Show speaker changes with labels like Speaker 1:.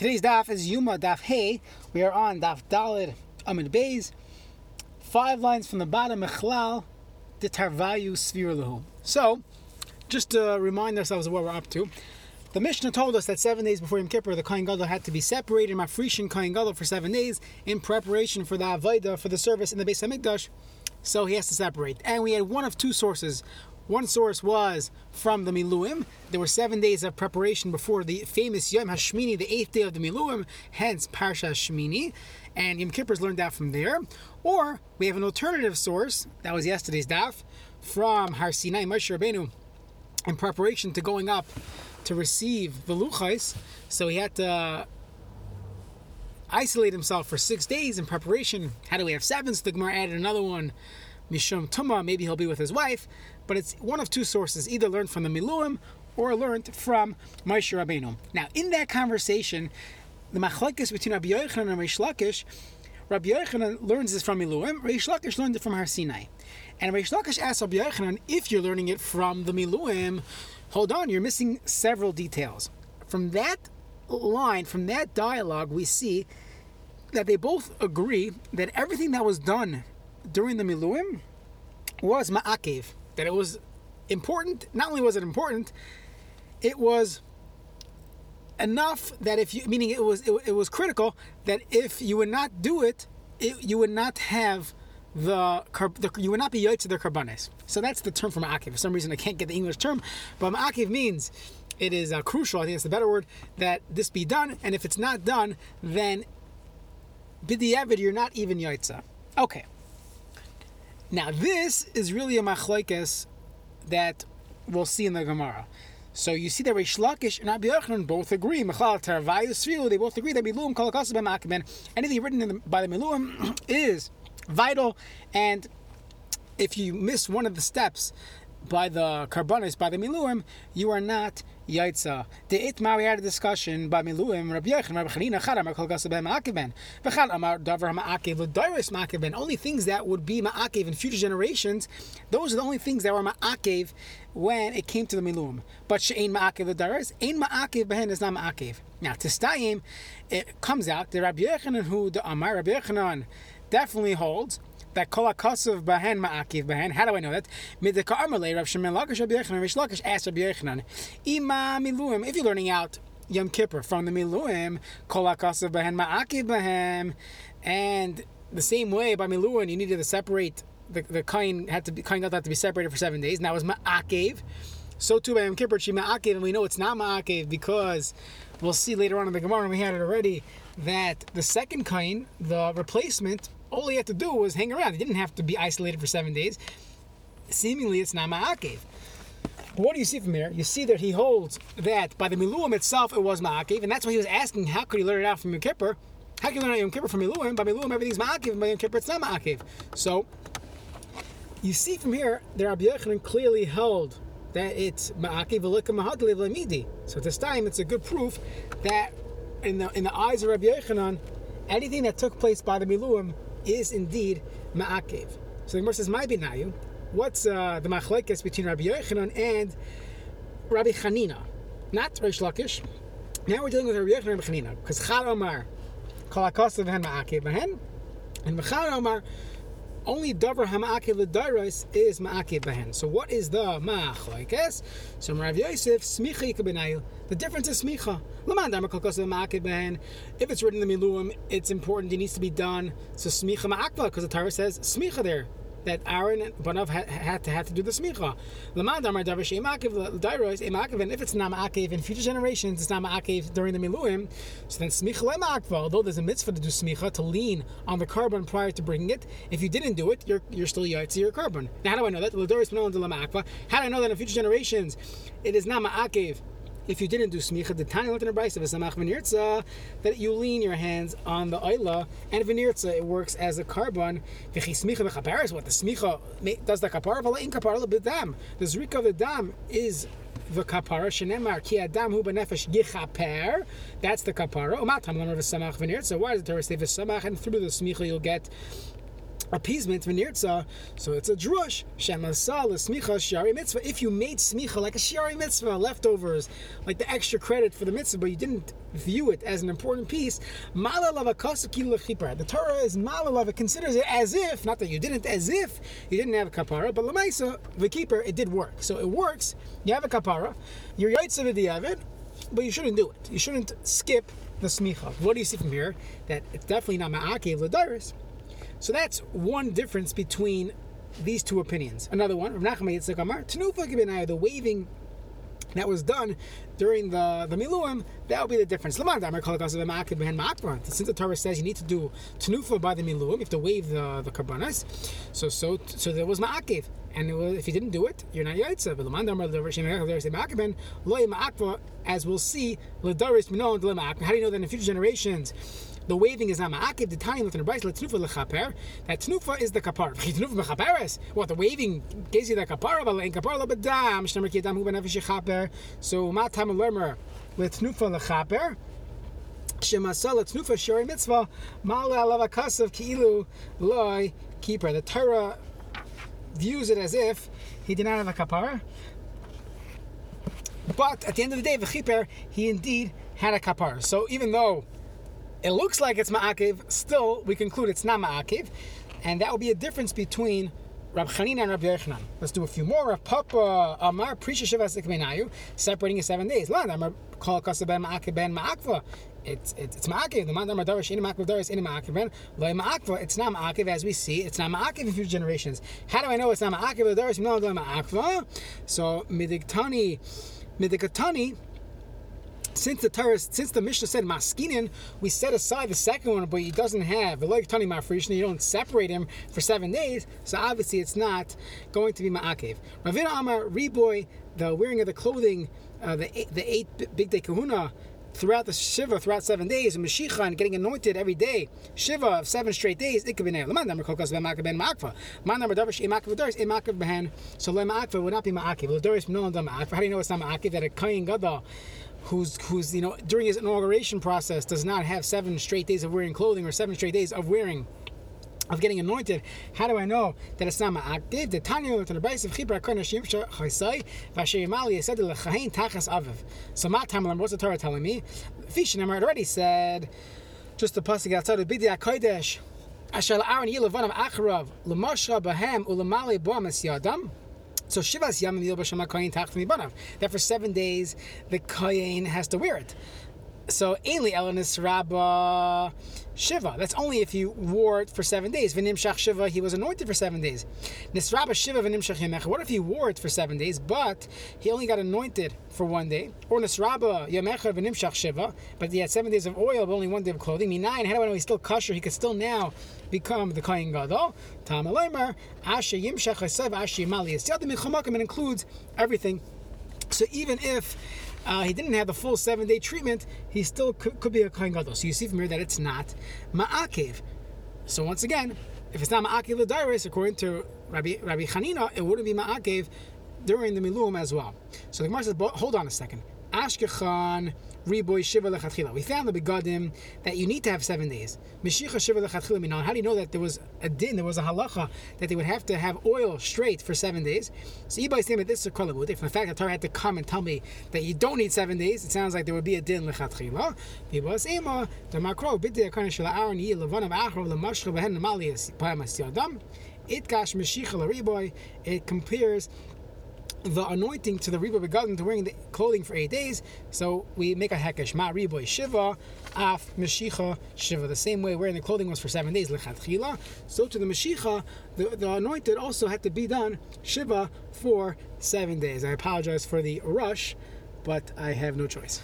Speaker 1: Today's daf is Yoma Daf Hey. We are on Daf Dalid Amid Bays. Five lines from the bottom, Mechlal, the Tarvayu Svirlahu. So, just to remind ourselves of what we're up to, the Mishnah told us that seven days before Yom Kippur, the Kohen Gadol had to be separated, Mafrishin Kohen Gadol, for seven days in preparation for the Avodah, for the service in the Beis Hamikdash. So he has to separate. And we had one of two sources. One source was from the Miluim. There were seven days of preparation before the famous Yom Hashmini, the eighth day of the Miluim, hence Parsha Shmini. And Yom Kippur's learned that from there. Or we have an alternative source, that was yesterday's daf, from Har Sinai, Moshe Rabbeinu, in preparation to going up to receive the Luchais. So he had to isolate himself for six days in preparation. How do we have seven? So the Gemara added another one, Mishum Tuma. Maybe he'll be with his wife. But it's one of two sources: either learned from the Miluim or learned from Moshe Rabbeinu. Now, in that conversation, the machlekes between Rabbi Yochanan and Reish Lakish, Rabbi Yochanan learns this from Miluim. Reish Lakish learned it from Har Sinai. And Reish Lakish asks Rabbi Yochanan, if you're learning it from the Miluim, hold on, you're missing several details. From that line, from that dialogue, we see that they both agree that everything that was done during the Miluim was ma'akev, that it was important. Not only was it important, it was enough that if you, meaning it was it, it was critical that if you would not do it, it you would not have the, the you would not be to the karbanes. So that's the term for ma'akev. For some reason, I can't get the English term, but ma'akev means it is uh, crucial. I think it's the better word that this be done, and if it's not done, then b'di'evid you're not even yaitza. Okay. Now this is really a machlokes that we'll see in the Gemara. So you see that Reish Lakish and Rabbi Yochanan both agree. Mechal Tarvayu they both agree that Miluim Kol Akasaben Anything written the, by the Miluim is vital, and if you miss one of the steps by the karbanis, by the miluim, you are not yaitza. The itma we had a discussion by miluim. Rabbi Yechon, Rabbi Chanina, Chad Amar Kol Gasabem Ma'akiben, V'chad Amar Davar Ma'akiv L'Doris Ma'akiben. Only things that would be Ma'akiv in future generations. Those are the only things that were Ma'akiv when it came to the miluim. But she'ain Ma'akiv L'Doris, ain Ma'akiv behen is not Ma'akiv. Now to Stayim, it comes out the Rabbi Yechanan who the Amar Rabbi Yechanan definitely holds that kol akasav bahen ma'akiv bahen. How do I know that? Midika amalei Rav Shimon Lakish Rabbi Yechanan Reish Lakish asked Rabbi Ima miluim. If you're learning out Yom Kippur from the miluim, kol bahen ma'akiv bahen, and the same way by miluim you needed to separate the the kain had to be kain had to be separated for seven days. And that was ma'akiv. So too by Yom Kippur, she ma'akiv, and we know it's not ma'akiv because we'll see later on in the Gemara, we had it already, that the second kain, the replacement, all he had to do was hang around. He didn't have to be isolated for seven days. Seemingly, it's not ma'akev. What do you see from here? You see that he holds that by the miluim itself it was ma'akev, and that's why he was asking how could he learn it out from Yom Kippur? How can you learn Yom Kippur from miluim? By miluim everything's ma'akev, by Yom Kippur it's not ma'akev. So you see from here that Rabbi Yochanan clearly held that it's ma'akev lemidi. So this time it's a good proof that in the in the eyes of Rabbi Yochanan, anything that took place by the miluim is indeed ma'akev. So the Gemara says, "My binayu." What's uh, the machlekes between Rabbi Yochanan and Rabbi Chanina? Not Reish Lakish. Now we're dealing with Rabbi Yochanan and Rabbi Chanina because Chad Omar kol akasav hen ma'akev behen, and Mechad Omar only davar hama'akev l'dairos is ma'akev behen. So what is the machlekes? So Rav Yosef smicha. The difference is smicha. Laman damar kolkos ma'akev behen. If it's written in the miluim, it's important. It needs to be done. So smicha ma'akva because the Torah says smicha there that Aaron and Banav had, had, to had to do the smicha. Lamad Amar Davish Emakiv Dairos Emakiv, and if it's not in future generations, it's not during the Miluim, so then smicha lemakva. Although there's a mitzvah to do smicha to lean on the carbon prior to bringing it, if you didn't do it, you're you're still yaitzi your carbon. Now how do I know that? How do I know that in future generations it is not? If you didn't do smicha, the tiny a brisa v'samach v'nirtza that you lean your hands on the oila and v'nirtza it works as a carbon. V'chi smicha is what the smicha does the kapara v'la in kapara b'dam. The zrika of the dam is the kapara shenemar ki adam hu benefesh yichaper. That's the kapara. Umatam lemar v'samach v'nirtza. Why does the Torah say v'samach and through the smicha you'll get appeasement v'nirtza, so it's a drush shemasa l'smicha shiari mitzvah. If you made smicha like a shiari mitzvah, leftovers, like the extra credit for the mitzvah, but you didn't view it as an important piece, the Torah is malalav. It considers it as if, not that you didn't, as if you didn't have a kapara, but lemaisa the keeper, it did work. So it works. You have a kapara, you're yaitzav it, but you shouldn't do it. You shouldn't skip the smicha. What do you see from here? That it's definitely not ma'akev l'dairis. So that's one difference between these two opinions. Another one, Rav Amar, Tenufa the waving that was done during the the miluim, that would be the difference. Since the Torah says you need to do tenufa by the miluim, you have to wave the the karbanas. So so so there was ma'akev, and was, if you didn't do it, you're not yaitza. As we'll see, how do you know that in future generations? The waving is not ma'akiv. The time with the brayz letnufa lechaper. That tnufa is the kapar. What the waving gives you the kapar, but in kapara lebedam. Shnemer ki adam hu benefesh yechaper. So ma tam learner letnufa lechaper. Shemasa letnufa shari mitzvah. Ma'ale alav akasav ki'ilu loy keeper. The Torah views it as if he did not have a kapara. But at the end of the day, the he indeed had a kapara. So even though it looks like it's ma'akiv, still we conclude it's not ma'akiv, and that will be a difference between Rab Chanina and Rab Yochanan. Let's do a few more. Rab Papa Amar Prisha Menayu, separating in seven days. Lan Amar Kol Kasaben Ma'akiv Ben Ma'akva. It's it's it's ma'akiv. The Darish in Ma'akiv Darish in Ma'akiv Ben. It's not ma'akiv as we see. It's not ma'akiv in future generations. How do I know it's not ma'akiv? So Midigtani Midigtani since the Torah, since the Mishnah said maskinin, we set aside the second one, but he doesn't have like Tani Mafrishna. You don't separate him for seven days, so obviously it's not going to be ma'akev. Ravina Amar Reboy, the wearing of the clothing, uh, the eight, the eight big day kahuna throughout the Shiva, throughout seven days, and Mashiach and getting anointed every day, Shiva of seven straight days, it could be Man number kokas ben makav ben makva. Man number davish imakav doris imakav behen. So le makva would not be ma'akiv. Le doris no makva. How do you know it's not ma'akiv? That a kain gadol who's who's you know during his inauguration process does not have seven straight days of wearing clothing or seven straight days of wearing of getting anointed, how do I know that it's not ma'aktiv? The Tanya learned the base of Chibra Karna Shimsha Chaisai Vasher Yamali said the Lechahin Tachas Aviv. So my time what's the Torah telling me? Fishin already said just the pasuk outside of Bidi Kodesh. Ashal Aaron Yilavan of Acharav Lamashra Bahem Ulamali Boamas Yadam. So Shivas Yamim Yilbashama Koyin Tachtim Banav. That for seven days the Koyin has to wear it. So Eli Rabba Shiva. That's only if you wore it for seven days. V'nimshach Shiva, he was anointed for seven days. Nisraba Shiva v'nimshach Yamecha. What if he wore it for seven days, but he only got anointed for one day? Or Nisraba Yamecha v'nimshach Shiva, but he had seven days of oil, but only one day of clothing. Nine. how do I know he's still kosher? He could still now become the Kohen Gadol. Tam Asher Yimshach Hasev, Asher Yimali. It includes everything. So even if uh, he didn't have the full seven day treatment, he still could, could be a Kohen Gadol. So you see from here that it's not Ma'akev. So once again, if it's not Ma'akev Ladiris, according to Rabbi, Rabbi Chanina, it wouldn't be Ma'akev during the Miluim as well. So the Gemara says, hold on a second. Ashkechan Riboy Shiva Lechatchila. We found the begadim that you need to have seven days. Mishicha Shiva Lechatchila Minan. How do you know that there was a din, there was a halacha that they would have to have oil straight for seven days? So Abaye saying that this is a kolabud. If in fact the Torah had to come and tell me that you don't need seven days, it sounds like there would be a din Lechatchila. Vibas Ema, the Makro, Bidya Kana Shala Aaron Yi Levanav Achro Lemashcha Behen Namalias Payamas Yadam. Itgash Meshicha Lariboy. It compares the anointing to the Riba Begadim to wearing the clothing for eight days. So we make a hekesh ma riboy shiva af meshicha shiva. The same way wearing the clothing was for seven days lechatchila. So to the meshicha, the, the anointed also had to be done shiva for seven days. I apologize for the rush, but I have no choice.